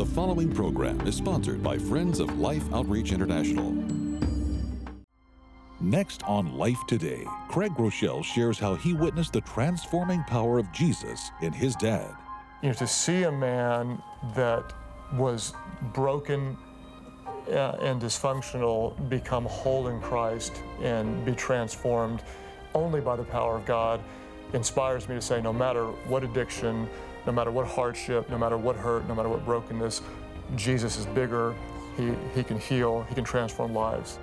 The following program is sponsored by Friends of Life Outreach International. Next on Life Today, Craig Groeschel shares how he witnessed the transforming power of Jesus in his dad. You know, to see a man that was broken uh, and dysfunctional become whole in Christ and be transformed only by the power of God inspires me to say no matter what addiction, no matter what hardship, no matter what hurt, no matter what brokenness, Jesus is bigger. He, he can heal, He can transform lives.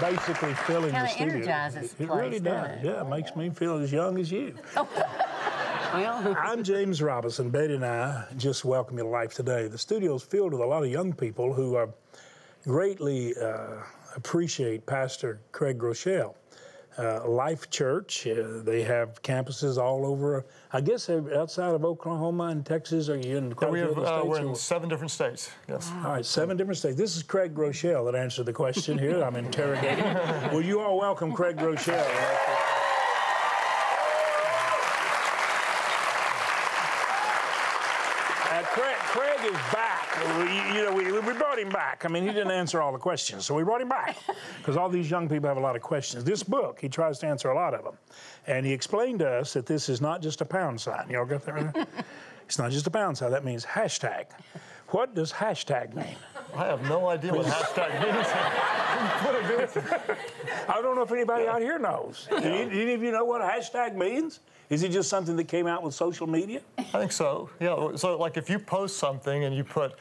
Basically filling the studio? energizes the It place, really doesn't it? Yeah, it makes me feel as young as you. Well, I'm James Robison. Betty and I just welcome you to Life Today. The studio is filled with a lot of young people who uh, greatly uh, appreciate Pastor Craig Groeschel. Uh, Life Church, uh, they have campuses all over. I guess outside of Oklahoma and Texas. Are you in a We have, uh, states, we're in or- seven different states. Yes. All right, seven different states. This is Craig Groeschel that answered the question here. I'm interrogating. Will you all welcome Craig Groeschel? Uh, Craig, Craig is back. We, you know, we, we brought him back. I mean, he didn't answer all the questions, so we brought him back because all these young people have a lot of questions. This book, he tries to answer a lot of them, and he explained to us that this is not just a pound sign. Y'all got that right? It's not just a pound sign. That means hashtag. What does hashtag mean? I have no idea what a hashtag means. what it means. I don't know if anybody out here knows. Do any, any of you know what a hashtag means? Is it just something that came out with social media? I think so. Yeah. So, like, if you post something and you put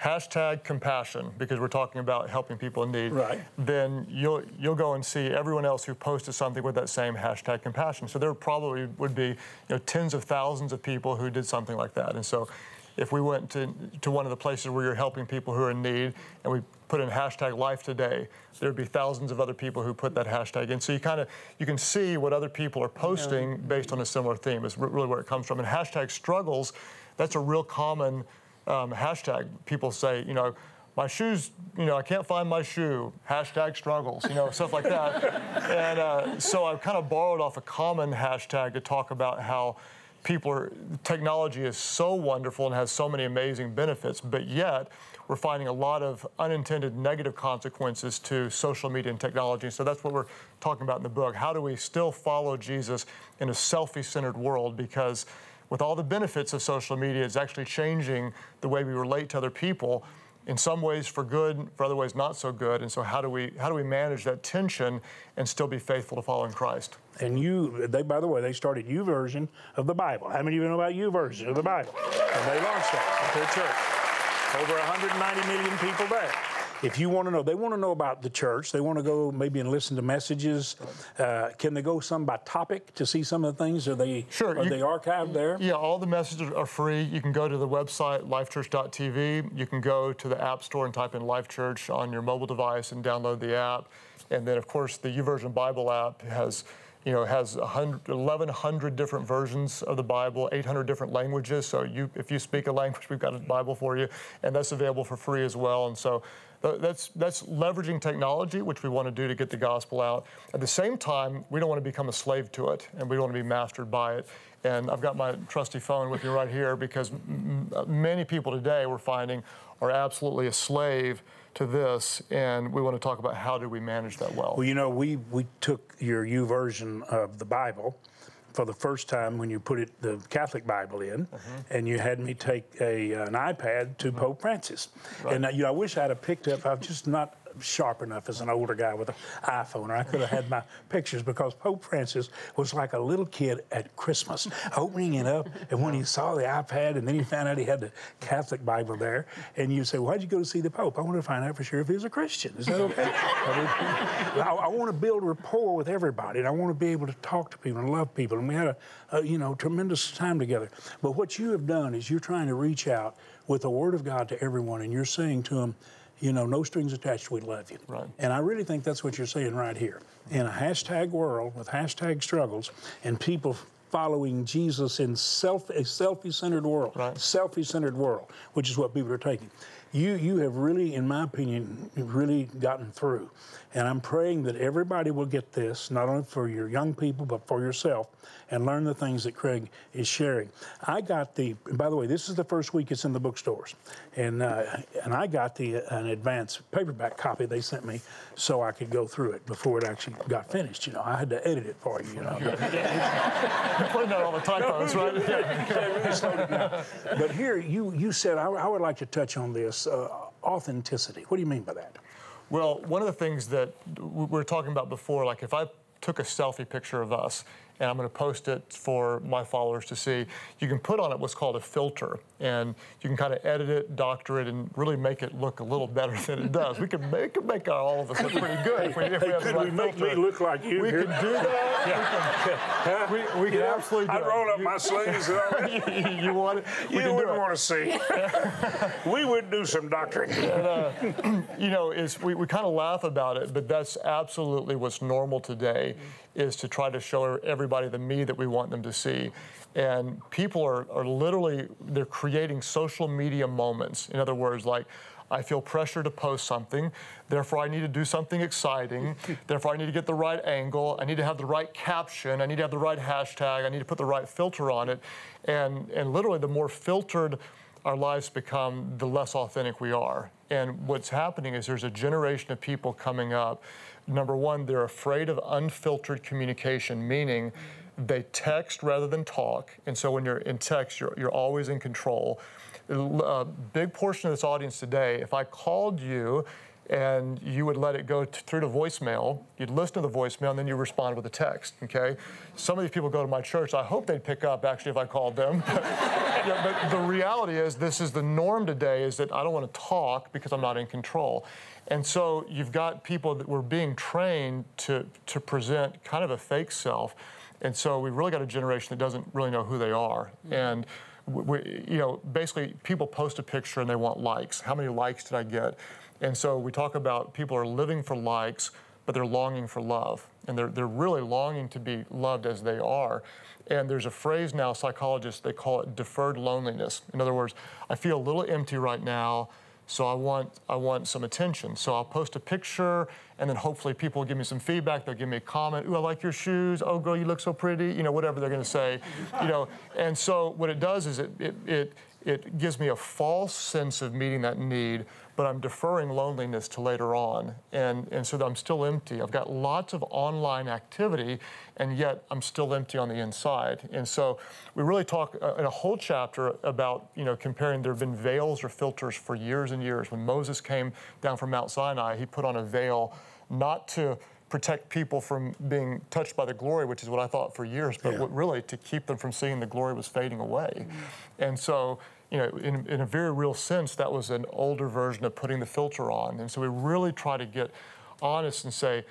hashtag compassion because we're talking about helping people in need, Right. then you'll you'll go and see everyone else who posted something with that same hashtag compassion. So there probably would be you know tens of thousands of people who did something like that. And so, if we went to to one of the places where you're helping people who are in need and we put in hashtag life today there'd be thousands of other people who put that hashtag in. So you kind of you can see what other people are posting based on a similar theme is really where it comes from. And hashtag struggles that's a real common um, hashtag. People say you know my shoes you know i can't find my shoe. Hashtag struggles you know stuff like that. And uh, so i've kind of borrowed off a common hashtag to talk about how people are technology is so wonderful and has so many amazing benefits but yet we're finding a lot of unintended negative consequences to social media and technology. So that's what we're talking about in the book. How do we still follow jesus in a selfie-centered world? Because with all the benefits of social media it's actually changing the way we relate to other people in some ways for good, for other ways not so good. And so how do we how do we manage that tension and still be faithful to following Christ? And you, they, by the way, they started YouVersion of the Bible. How many of you know about YouVersion of the Bible? And they launched that at their church. Over 190 million people there. If you want to know, they want to know about the church. They want to go maybe and listen to messages. Uh, can they go some by topic to see some of the things? Are they Sure, Are you- they archived there? Yeah, all the messages are free. You can go to the website lifechurch.tv. You can go to the App Store and type in Life Church on your mobile device and download the app. And then, of course, the YouVersion Bible app has, you know, has 1,100 different versions of the Bible, 800 different languages. So you, if you speak a language, we've got a Bible for you, and that's available for free as well. And so that's that's leveraging technology, which we want to do to get the gospel out. At the same time, we don't want to become a slave to it, and we don't want to be mastered by it. And I've got my trusty phone with me right here because m- many people today we're finding are absolutely a slave to this, and we want to talk about how do we manage that well. Well, you know, we, we took your YouVersion of the Bible for the first time when you put it the Catholic Bible in, and you had me take a an iPad to Pope Francis. And uh, you know, I wish I'd have picked up. I've just not sharp enough as an older guy with an iPhone, or I could have had my pictures because Pope Francis was like a little kid at Christmas, opening it up, and when he saw the iPad, and then he found out he had the Catholic Bible there, and you say, "Why'd you go to see the Pope?" I want to find out for sure if he was a Christian. Is that okay? I, I want to build rapport with everybody, and I want to be able to talk to people and love people, and we had a, a you know tremendous time together. But what you have done is you're trying to reach out with the Word of God to everyone, and you're saying to them, you know, no strings attached, we love you. Right. And I really think that's what you're saying right here. In a hashtag world with hashtag struggles and people following Jesus in self a selfie-centered world, Right. selfie-centered world, which is what people are taking. You you have really, in my opinion, really gotten through. And I'm praying that everybody will get this, not only for your young people, but for yourself, and learn the things that Craig is sharing. I got the, by the way, this is the first week it's in the bookstores, and uh, and I got the an advance paperback copy they sent me so I could go through it before it actually got finished. You know, I had to edit it for you. You know, putting out all the typos, right? Yeah. but here you you said I, I would like to touch on this uh, authenticity. What do you mean by that? Well, one of the things that we were talking about before, like if I took a selfie picture of us and I'm going to post it for my followers to see, you can put on it what's called a filter, and you can kind of edit it, doctor it, and really make it look a little better than it does. We can make, make all of us look pretty good if we, if we have the Could we make filter. me look like you? We here? can do that. We can, we, we can absolutely do I'd it. roll up You- my sleeves and you, you want it? We you wouldn't it. want to see. we would do some doctoring. Uh, you know, is we, we kind of laugh about it, but that's absolutely what's normal today is to try to show everybody the me that we want them to see. And people are, are literally, they're creating social media moments. In other words, like, I feel pressure to post something, therefore I need to do something exciting, therefore I need to get the right angle, I need to have the right caption, I need to have the right hashtag, I need to put the right filter on it. And, and literally, the more filtered our lives become, the less authentic we are. And what's happening is there's a generation of people coming up. Number one, they're afraid of unfiltered communication, meaning they text rather than talk. And so when you're in text, you're, you're always in control. A uh, big portion of this audience today, if I called you and you would let it go t- through to voicemail. You'd listen to the voicemail and then you respond with a text. Okay. Some of these people go to my church. I hope they'd pick up actually if I called them. Yeah, but the reality is, this is the norm today. Is that I don't want to talk because I'm not in control. And so you've got people that were being trained to to present kind of a fake self. And so we've really got a generation that doesn't really know who they are. Mm-hmm. And we, you know, basically people post a picture and they want likes. How many likes did I get? And so we talk about people are living for likes, but they're longing for love. And they're, they're really longing to be loved as they are. And there's a phrase now, psychologists, they call it deferred loneliness. In other words, I feel a little empty right now, so I want, I want some attention. So I'll post a picture, and then hopefully people will give me some feedback. They'll give me a comment. Ooh, I like your shoes. Oh, girl, you look so pretty. You know, whatever they're going to say. You know, and so what it does is it, it, it, it gives me a false sense of meeting that need, but I'm deferring loneliness to later on. And, and so I'm still empty. I've got lots of online activity, and yet I'm still empty on the inside. And so we really talk uh, in a whole chapter about, you know, comparing there have been veils or filters for years and years. When Moses came down from Mount Sinai, he put on a veil not to protect people from being touched by the glory, which is what I thought for years, but Yeah. what really to keep them from seeing the glory was fading away. And so, you know, in, in a very real sense, that was an older version of putting the filter on. And so we really try to get honest and say,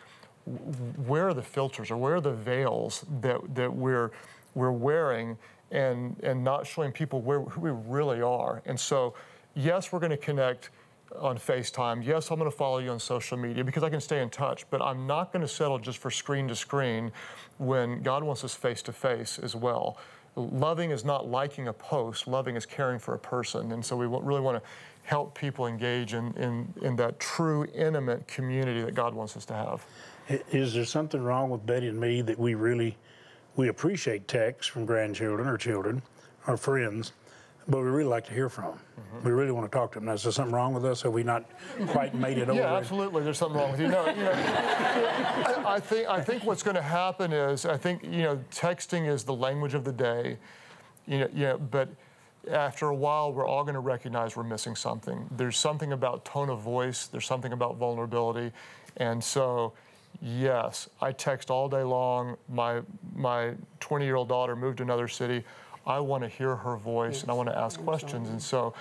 where are the filters or where are the veils that, that we're, we're wearing and, and not showing people where, who we really are. And so, yes, we're going to connect on FaceTime. Yes, I'm going to follow you on social media because I can stay in touch, but I'm not going to settle just for screen to screen when God wants us face to face as well. Loving is not liking a post, loving is caring for a person. And so we really want to help people engage in, in, in that true, intimate community that God wants us to have. Is there something wrong with Betty and me that we really we appreciate texts from grandchildren or children or friends, but we really like to hear from them. Mm-hmm. We really want to talk to them. Now, is there something wrong with us? Have we not quite made it over? Yeah, absolutely. There's something wrong with you. No, you know, I, I think I think what's going to happen is I think you know texting is the language of the day. You know, yeah, but after a while, we're all going to recognize we're missing something. There's something about tone of voice, there's something about vulnerability. And so, yes, I text all day long. My, my 20 year old daughter moved to another city. I want to hear her voice and I want to ask questions. And so,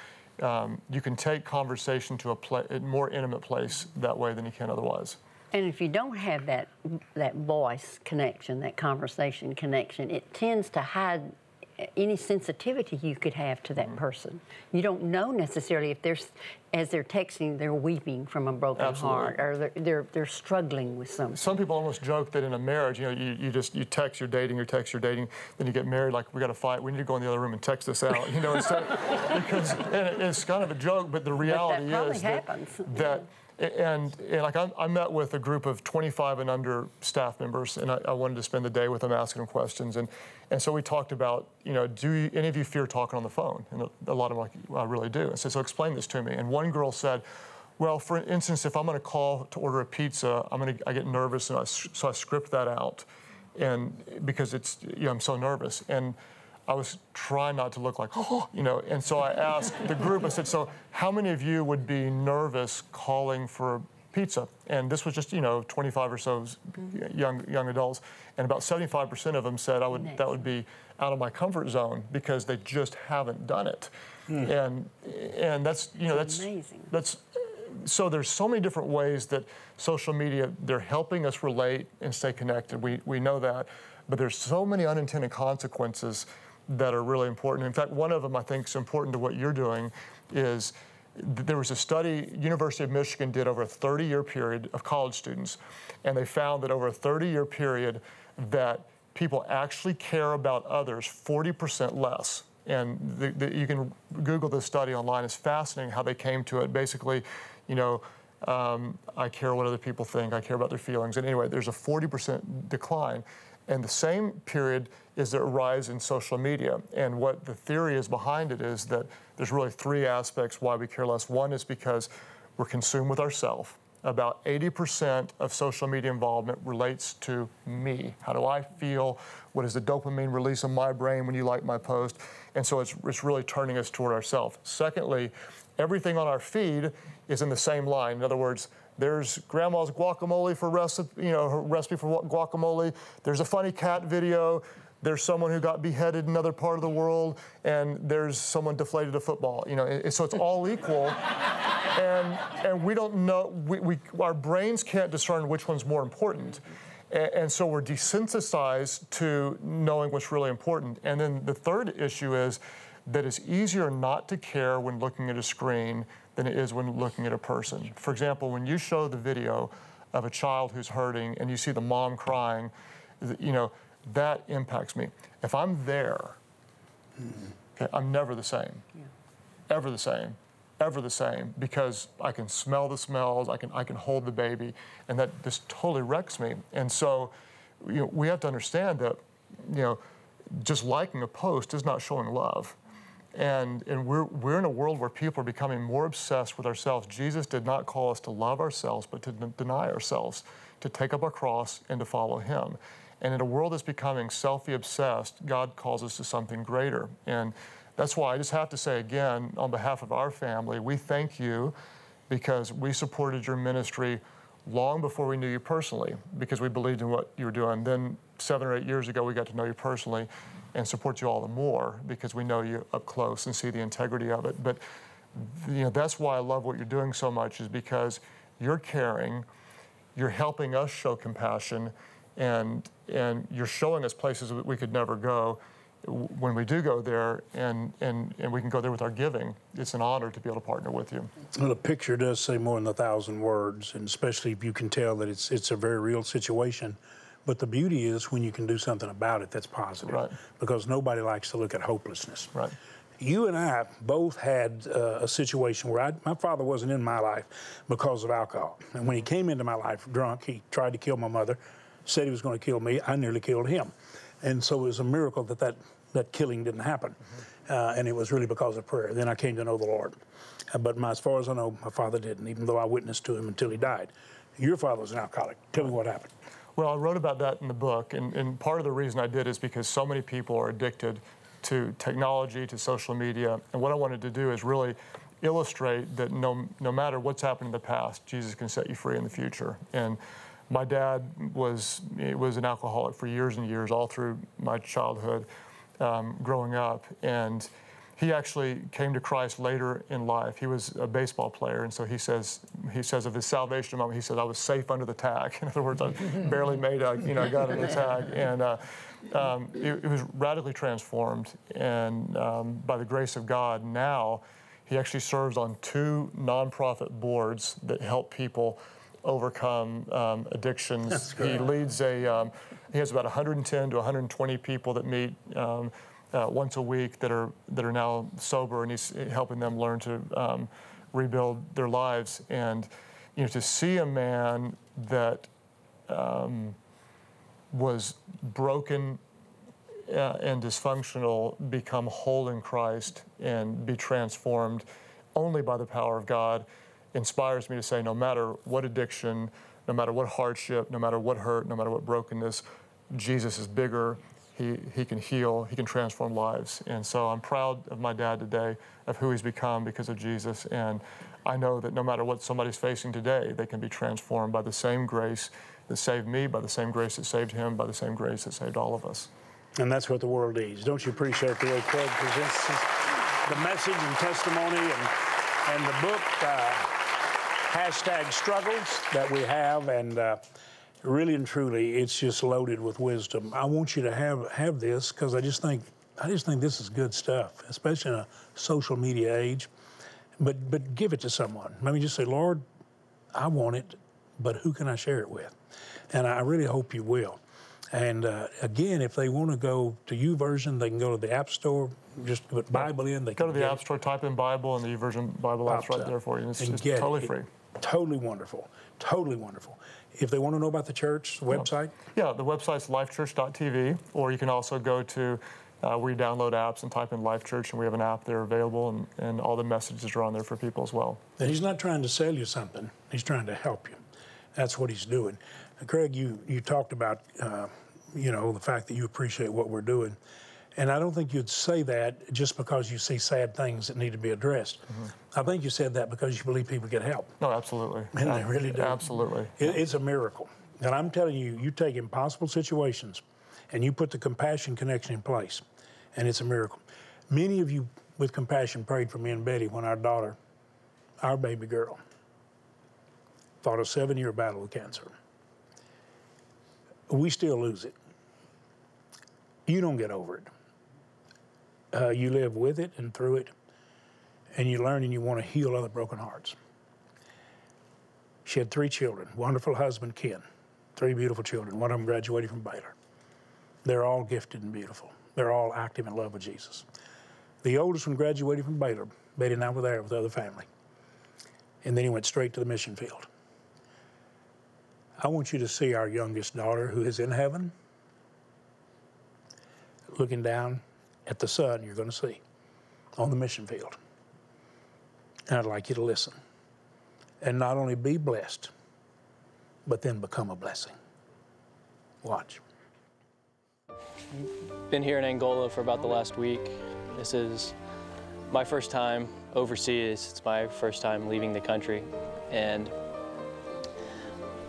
um, you can take conversation to a, pla- a more intimate place that way than you can otherwise. And if you don't have that that voice connection, that conversation connection, it tends to hide any sensitivity you could have to that mm-hmm. person. You don't know necessarily if they're, as they're texting, they're weeping from a broken Absolutely. heart or they're, they're, they're, struggling with something. Some people almost joke that in a marriage, you know, you, you just, you text, you're dating, you text, you're dating, then you get married, like, we got to fight, we need to go in the other room and text this out, you know, instead, because, and it's kind of a joke, but the reality but that is that, that and, and like I, I, met with a group of 25 and under staff members, and I, I, wanted to spend the day with them asking them questions. And, and so we talked about, you know, do you, any of you fear talking on the phone? And a, lot of them like, I really do. And so, so explain this to me. And one girl said, well, for instance, if I'm going to call to order a pizza, I'm going to I get nervous, and I, so I script that out, and because it's you know I'm so nervous and I was trying not to look like, oh, you know. And so I asked the group, I said, so how many of you would be nervous calling for pizza? And this was just, you know, 25 or so mm-hmm. young young adults. And about 75% of them said I would nice. that would be out of my comfort zone because they just haven't done it. Mm. And and that's, you know, that's amazing. That's so there's so many different ways that social media they're helping us relate and stay connected. We we know that. But there's so many unintended consequences that are really important. In fact, one of them I think is important to what you're doing is there was a study University of Michigan did over a 30-year period of college students, and they found that over a 30-year period that people actually care about others 40% less. And the, the, you can Google this study online. It's fascinating how they came to it. Basically, you know, um, I care what other people think. I care about their feelings. And anyway, there's a 40% decline. And the same period is a rise in social media. And what the theory is behind it is that there's really three aspects why we care less. One is because we're consumed with ourselves. About 80% of social media involvement relates to me. How do I feel? What is the dopamine release in my brain when you like my post? And so it's, it's really turning us toward ourselves. Secondly, everything on our feed is in the same line. In other words, there's grandma's guacamole for recipe, you know, recipe for guacamole. There's a funny cat video. There's someone who got beheaded in another part of the world, and there's someone deflated a football. You know, so it's all equal, and and we don't know. We, we our brains can't discern which one's more important. And, and so we're desensitized to knowing what's really important. And then the third issue is that it's easier not to care when looking at a screen than it is when looking at a person. For example, when you show the video of a child who's hurting and you see the mom crying, you know, that impacts me. If I'm there, mm-hmm. okay, I'm never the same. Yeah. Ever the same. Ever the same because I can smell the smells, I can I can hold the baby, and that just totally wrecks me. And so, you know, we have to understand that, you know, just liking a post is not showing love. And, and we're, we're in a world where people are becoming more obsessed with ourselves. Jesus did not call us to love ourselves, but to d- deny ourselves, to take up our cross and to follow Him. And in a world that's becoming selfie obsessed, God calls us to something greater. And that's why I just have to say again, on behalf of our family, we thank you because we supported your ministry long before we knew you personally because we believed in what you were doing. Then, seven or eight years ago, we got to know you personally and support you all the more because we know you up close and see the integrity of it. But you know that's why I love what you're doing so much is because you're caring, you're helping us show compassion, and and you're showing us places that we could never go. When we do go there, and, and, and we can go there with our giving, it's an honor to be able to partner with you. Well, a picture does say more than a thousand words, and especially if you can tell that it's it's a very real situation but the beauty is when you can do something about it that's positive. Right. Because nobody likes to look at hopelessness. Right. You and I both had uh, a situation where I, my father wasn't in my life because of alcohol. And when he came into my life drunk, he tried to kill my mother, said he was going to kill me. I nearly killed him. And so it was a miracle that that, that killing didn't happen. Mm-hmm. Uh, and it was really because of prayer. Then I came to know the Lord. Uh, but my, as far as I know, my father didn't, even though I witnessed to him until he died. Your father was an alcoholic. Tell me what happened. Well, I wrote about that in the book, and, and part of the reason I did is because so many people are addicted to technology, to social media. And what I wanted to do is really illustrate that no, no matter what's happened in the past, Jesus can set you free in the future. And my dad was, was an alcoholic for years and years, all through my childhood, um, growing up. And he actually came to Christ later in life. He was a baseball player, and so he says he says of his salvation moment, he said, "I was safe under the tag." In other words, I barely made a you know I got in the tag, and uh, um, it, it, was radically transformed. And um, by the grace of God, now he actually serves on two nonprofit boards that help people overcome um, addictions. He leads a um, he has about 110 to 120 people that meet um, uh, once a week that are that are now sober, and he's helping them learn to um, rebuild their lives. And you know, to see a man that um, was broken uh, and dysfunctional become whole in Christ and be transformed only by the power of God inspires me to say no matter what addiction, no matter what hardship, no matter what hurt, no matter what brokenness, Jesus is bigger he, he can heal, he can transform lives. And so I'm proud of my dad today, of who he's become because of Jesus. And I know that no matter what somebody's facing today, they can be transformed by the same grace that saved me, by the same grace that saved him, by the same grace that saved all of us. And that's what the world needs. Don't you appreciate the way Craig presents the message and testimony and, and the book, uh, hashtag struggles that we have. And uh, really and truly, it's just loaded with wisdom. I want you to have have this because I just think I just think this is good stuff, especially in a social media age. But but give it to someone. Maybe just say, Lord, I want it, but who can I share it with? And I really hope you will. And uh, again, if they want to go to YouVersion, they can go to the App Store, just put Bible in. They go to the App Store, type in Bible, and the U YouVersion Bible app's right there for you. And It's, it's totally free. Totally wonderful. Totally wonderful. If they want to know about the church website? Yeah, the website's lifechurch.tv, or you can also go to uh, where you download apps and type in Life Church, and we have an app there available, and, and all the messages are on there for people as well. And he's not trying to sell you something, he's trying to help you. That's what he's doing. Craig, you, you talked about, uh, you know, the fact that you appreciate what we're doing. And I don't think you'd say that just because you see sad things that need to be addressed. Mm-hmm. I think you said that because you believe people get help. No, absolutely. And they really do. Absolutely. It, it's a miracle. And I'm telling you, you take impossible situations and you put the compassion connection in place, and it's a miracle. Many of you with compassion prayed for me and Betty when our daughter, our baby girl, fought a seven year battle with cancer. We still lose it. You don't get over it uh, you live with it and through it, and you learn and you want to heal other broken hearts. She had three children, wonderful husband, Ken, three beautiful children. One of them graduated from Baylor. They're all gifted and beautiful. They're all active in love with Jesus. The oldest one graduated from Baylor. Betty and I were there with the other family. And then he went straight to the mission field. I want you to see our youngest daughter who is in heaven looking down at the son you're going to see on the mission field. And I'd like you to listen and not only be blessed, but then become a blessing. Watch. Been here in Angola for about the last week. This is my first time overseas. It's my first time leaving the country. And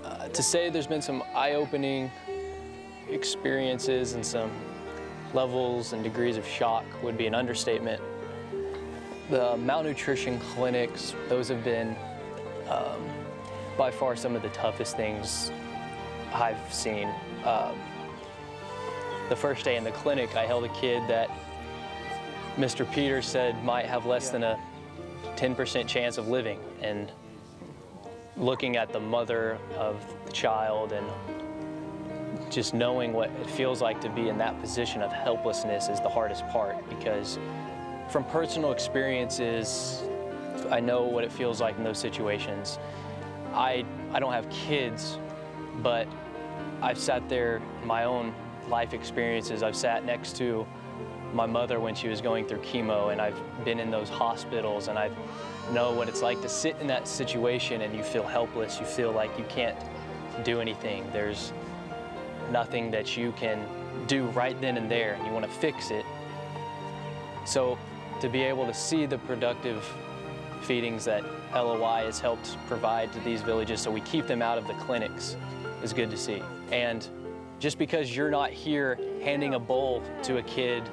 uh, to say there's been some eye opening experiences and some levels and degrees of shock would be an understatement. The malnutrition clinics, those have been um, by far some of the toughest things I've seen. Um, the first day in the clinic, I held a kid that Mr. Peters said might have less than a 10% chance of living. And looking at the mother of the child and just knowing what it feels like to be in that position of helplessness is the hardest part because from personal experiences, I know what it feels like in those situations. I, I don't have kids, but I've sat there in my own life experiences. I've sat next to my mother when she was going through chemo, and I've been in those hospitals, and I know what it's like to sit in that situation and you feel helpless. You feel like you can't do anything. There's nothing that you can do right then and there and you want to fix it. So to be able to see the productive feedings that LOI has helped provide to these villages so we keep them out of the clinics is good to see. And just because you're not here handing a bowl to a kid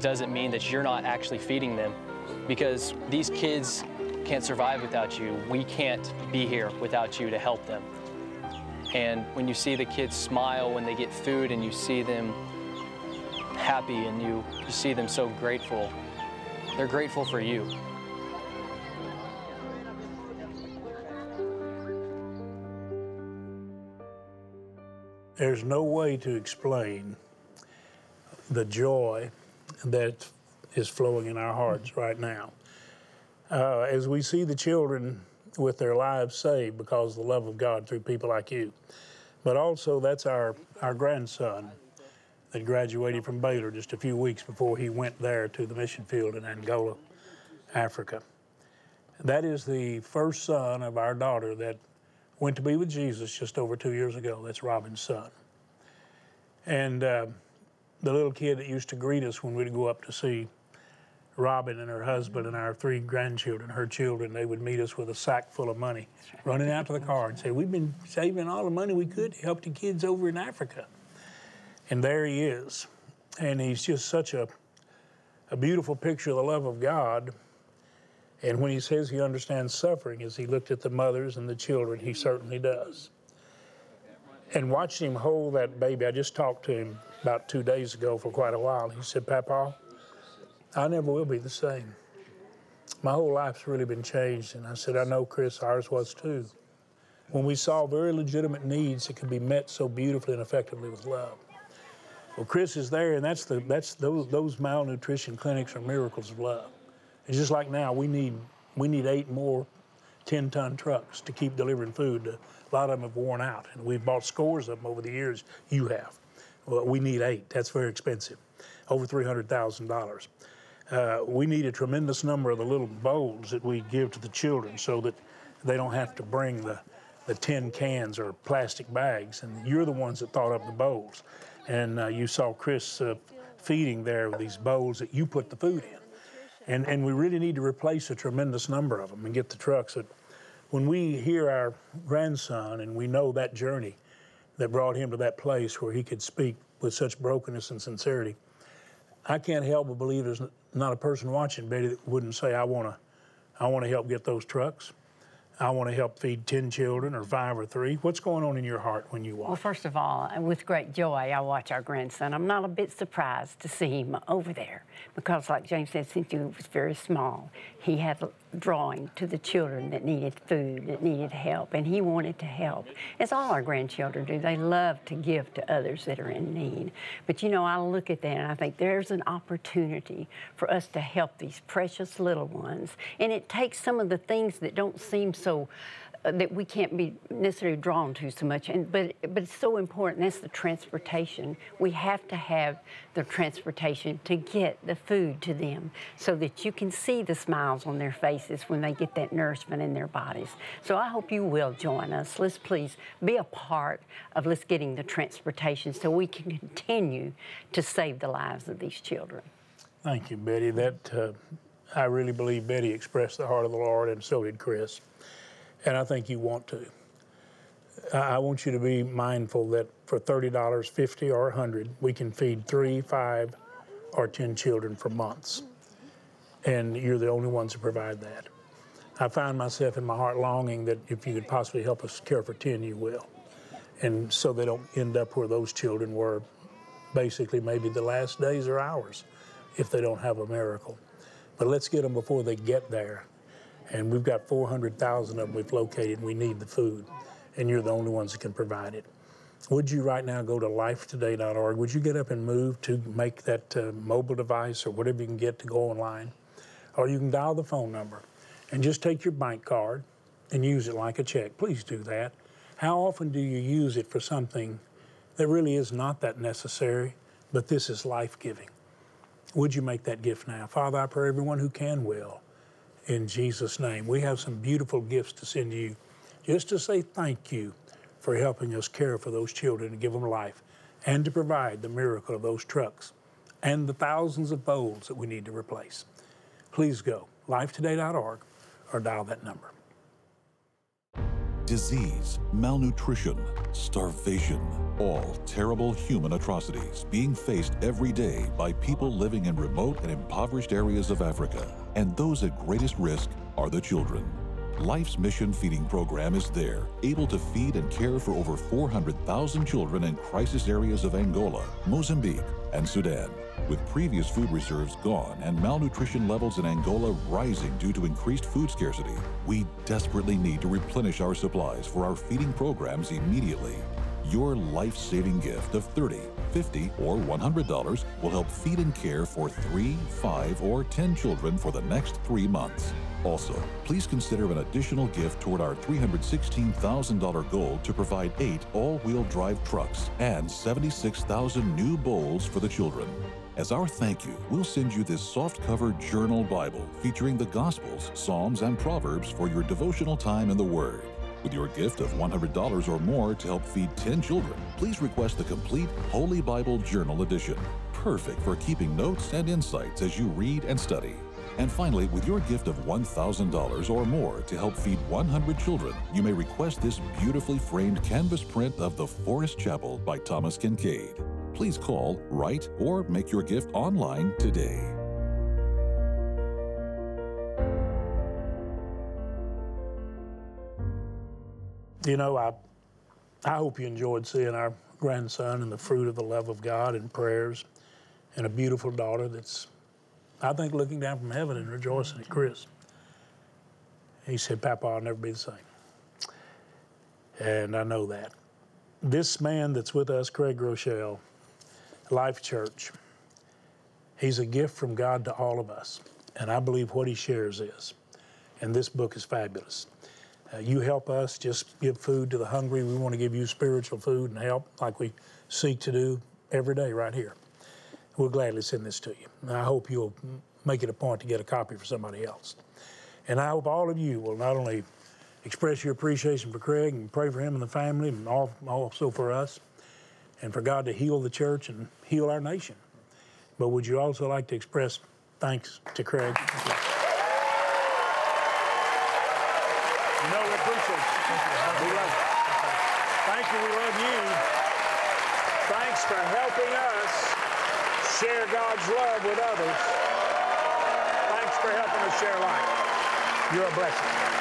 doesn't mean that you're not actually feeding them because these kids can't survive without you. We can't be here without you to help them. And when you see the kids smile when they get food and you see them happy and you, you see them so grateful, they're grateful for you. There's no way to explain the joy that is flowing in our hearts right now. Uh, as we see the children with their lives saved because of the love of God through people like you. But also, that's our, our grandson that graduated from Baylor just a few weeks before he went there to the mission field in Angola, Africa. That is the first son of our daughter that went to be with Jesus just over two years ago. That's Robin's son. And uh, the little kid that used to greet us when we'd go up to see Robin and her husband and our three grandchildren, her children, they would meet us with a sack full of money, running out to the car and say, We've been saving all the money we could to help the kids over in Africa. And there he is. And he's just such a, a beautiful picture of the love of God. And when he says he understands suffering, as he looked at the mothers and the children, he certainly does. And watching him hold that baby, I just talked to him about two days ago for quite a while. He said, Papa, I never will be the same. My whole life's really been changed. And I said, I know, Chris, ours was too. When we saw very legitimate needs that could be met so beautifully and effectively with love. Well, Chris is there, and that's the that's those those malnutrition clinics are miracles of love. It's just like now we need we need eight more 10-ton trucks to keep delivering food. A lot of them have worn out, and we've bought scores of them over the years. You have. Well, we need eight. That's very expensive, over three hundred thousand dollars. Uh, we need a tremendous number of the little bowls that we give to the children so that they don't have to bring the, the tin cans or plastic bags. And you're the ones that thought up the bowls. And uh, you saw Chris uh, feeding there with these bowls that you put the food in. And, and we really need to replace a tremendous number of them and get the trucks. That when we hear our grandson and we know that journey that brought him to that place where he could speak with such brokenness and sincerity, I can't help but believe there's not a person watching Betty that wouldn't say, I want to, I want to help get those trucks. I want to help feed 10 children or five or three. What's going on in your heart when you watch? Well, first of all, with great joy, I watch our grandson. I'm not a bit surprised to see him over there because, like James said, since he was very small, he had drawing to the children that needed food, that needed help, and he wanted to help. As all our grandchildren do, they love to give to others that are in need. But you know, I look at that and I think there's an opportunity for us to help these precious little ones. And it takes some of the things that don't seem so that we can't be necessarily drawn to so much. And but but it's so important. That's the transportation. We have to have the transportation to get the food to them, so that you can see the smiles on their faces when they get that nourishment in their bodies. So I hope you will join us. Let's please be a part of let's getting the transportation so we can continue to save the lives of these children. Thank you, Betty. That uh, I really believe Betty expressed the heart of the Lord, and so did Chris and I think you want to. I want you to be mindful that for $30, 50 or 100, we can feed three, five, or 10 children for months. And you're the only ones to provide that. I find myself in my heart longing that if you could possibly help us care for 10, you will. And so they don't end up where those children were basically maybe the last days or hours if they don't have a miracle. But let's get them before they get there and we've got 400,000 of them we've located. And we need the food, and you're the only ones that can provide it. Would you right now go to lifetoday.org? Would you get up and move to make that uh, mobile device or whatever you can get to go online? Or you can dial the phone number and just take your bank card and use it like a check. Please do that. How often do you use it for something that really is not that necessary, but this is life giving? Would you make that gift now? Father, I pray everyone who can will in Jesus' name. We have some beautiful gifts to send you just to say thank you for helping us care for those children and give them life and to provide the miracle of those trucks and the thousands of bowls that we need to replace. Please go lifetoday.org or dial that number. Disease, malnutrition, starvation, all terrible human atrocities being faced every day by people living in remote and impoverished areas of Africa. And those at greatest risk are the children. Life's Mission Feeding Program is there, able to feed and care for over 400,000 children in crisis areas of Angola, Mozambique, and Sudan. With previous food reserves gone and malnutrition levels in Angola rising due to increased food scarcity, we desperately need to replenish our supplies for our feeding programs immediately. Your life saving gift of $30, $50, or $100 will help feed and care for three, five, or 10 children for the next three months. Also, please consider an additional gift toward our $316,000 goal to provide eight all wheel drive trucks and 76,000 new bowls for the children. As our thank you, we'll send you this soft cover journal Bible featuring the Gospels, Psalms, and Proverbs for your devotional time in the Word. With your gift of $100 or more to help feed 10 children, please request the complete Holy Bible Journal Edition. Perfect for keeping notes and insights as you read and study. And finally, with your gift of $1,000 or more to help feed 100 children, you may request this beautifully framed canvas print of the Forest Chapel by Thomas Kinkade. Please call, write, or make your gift online today. You know, I, I hope you enjoyed seeing our grandson and the fruit of the love of God and prayers and a beautiful daughter that's, I think, looking down from heaven and rejoicing at Chris. He said, Papa, I'll never be the same. And I know that. This man that's with us, Craig Groeschel, Life Church, he's a gift from God to all of us. And I believe what he shares is. And this book is fabulous. Uh, you help us just give food to the hungry. We want to give you spiritual food and help like we seek to do every day right here. We'll gladly send this to you. And I hope you'll make it a point to get a copy for somebody else. And I hope all of you will not only express your appreciation for Craig and pray for him and the family, and also for us, and for God to heal the church and heal our nation. But would you also like to express thanks to Craig? You know, we appreciate you. Love. Thank you. We love you. Thanks for helping us share God's love with others. Thanks for helping us share life. You're a blessing.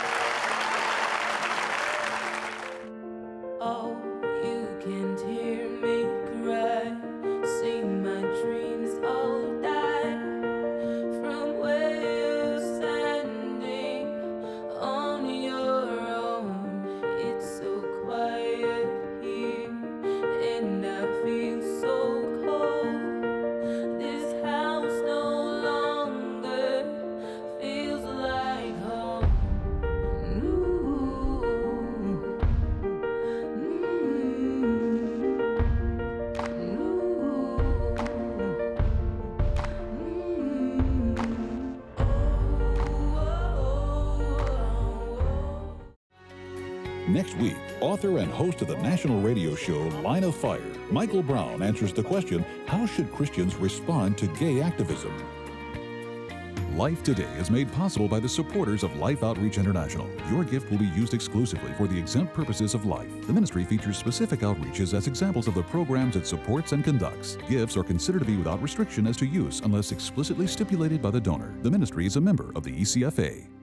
Next host of the national radio show Line of Fire, Michael Brown answers the question How should Christians respond to gay activism? Life Today is made possible by the supporters of Life Outreach International. Your gift will be used exclusively for the exempt purposes of life. The ministry features specific outreaches as examples of the programs it supports and conducts. Gifts are considered to be without restriction as to use unless explicitly stipulated by the donor. The ministry is a member of the ECFA.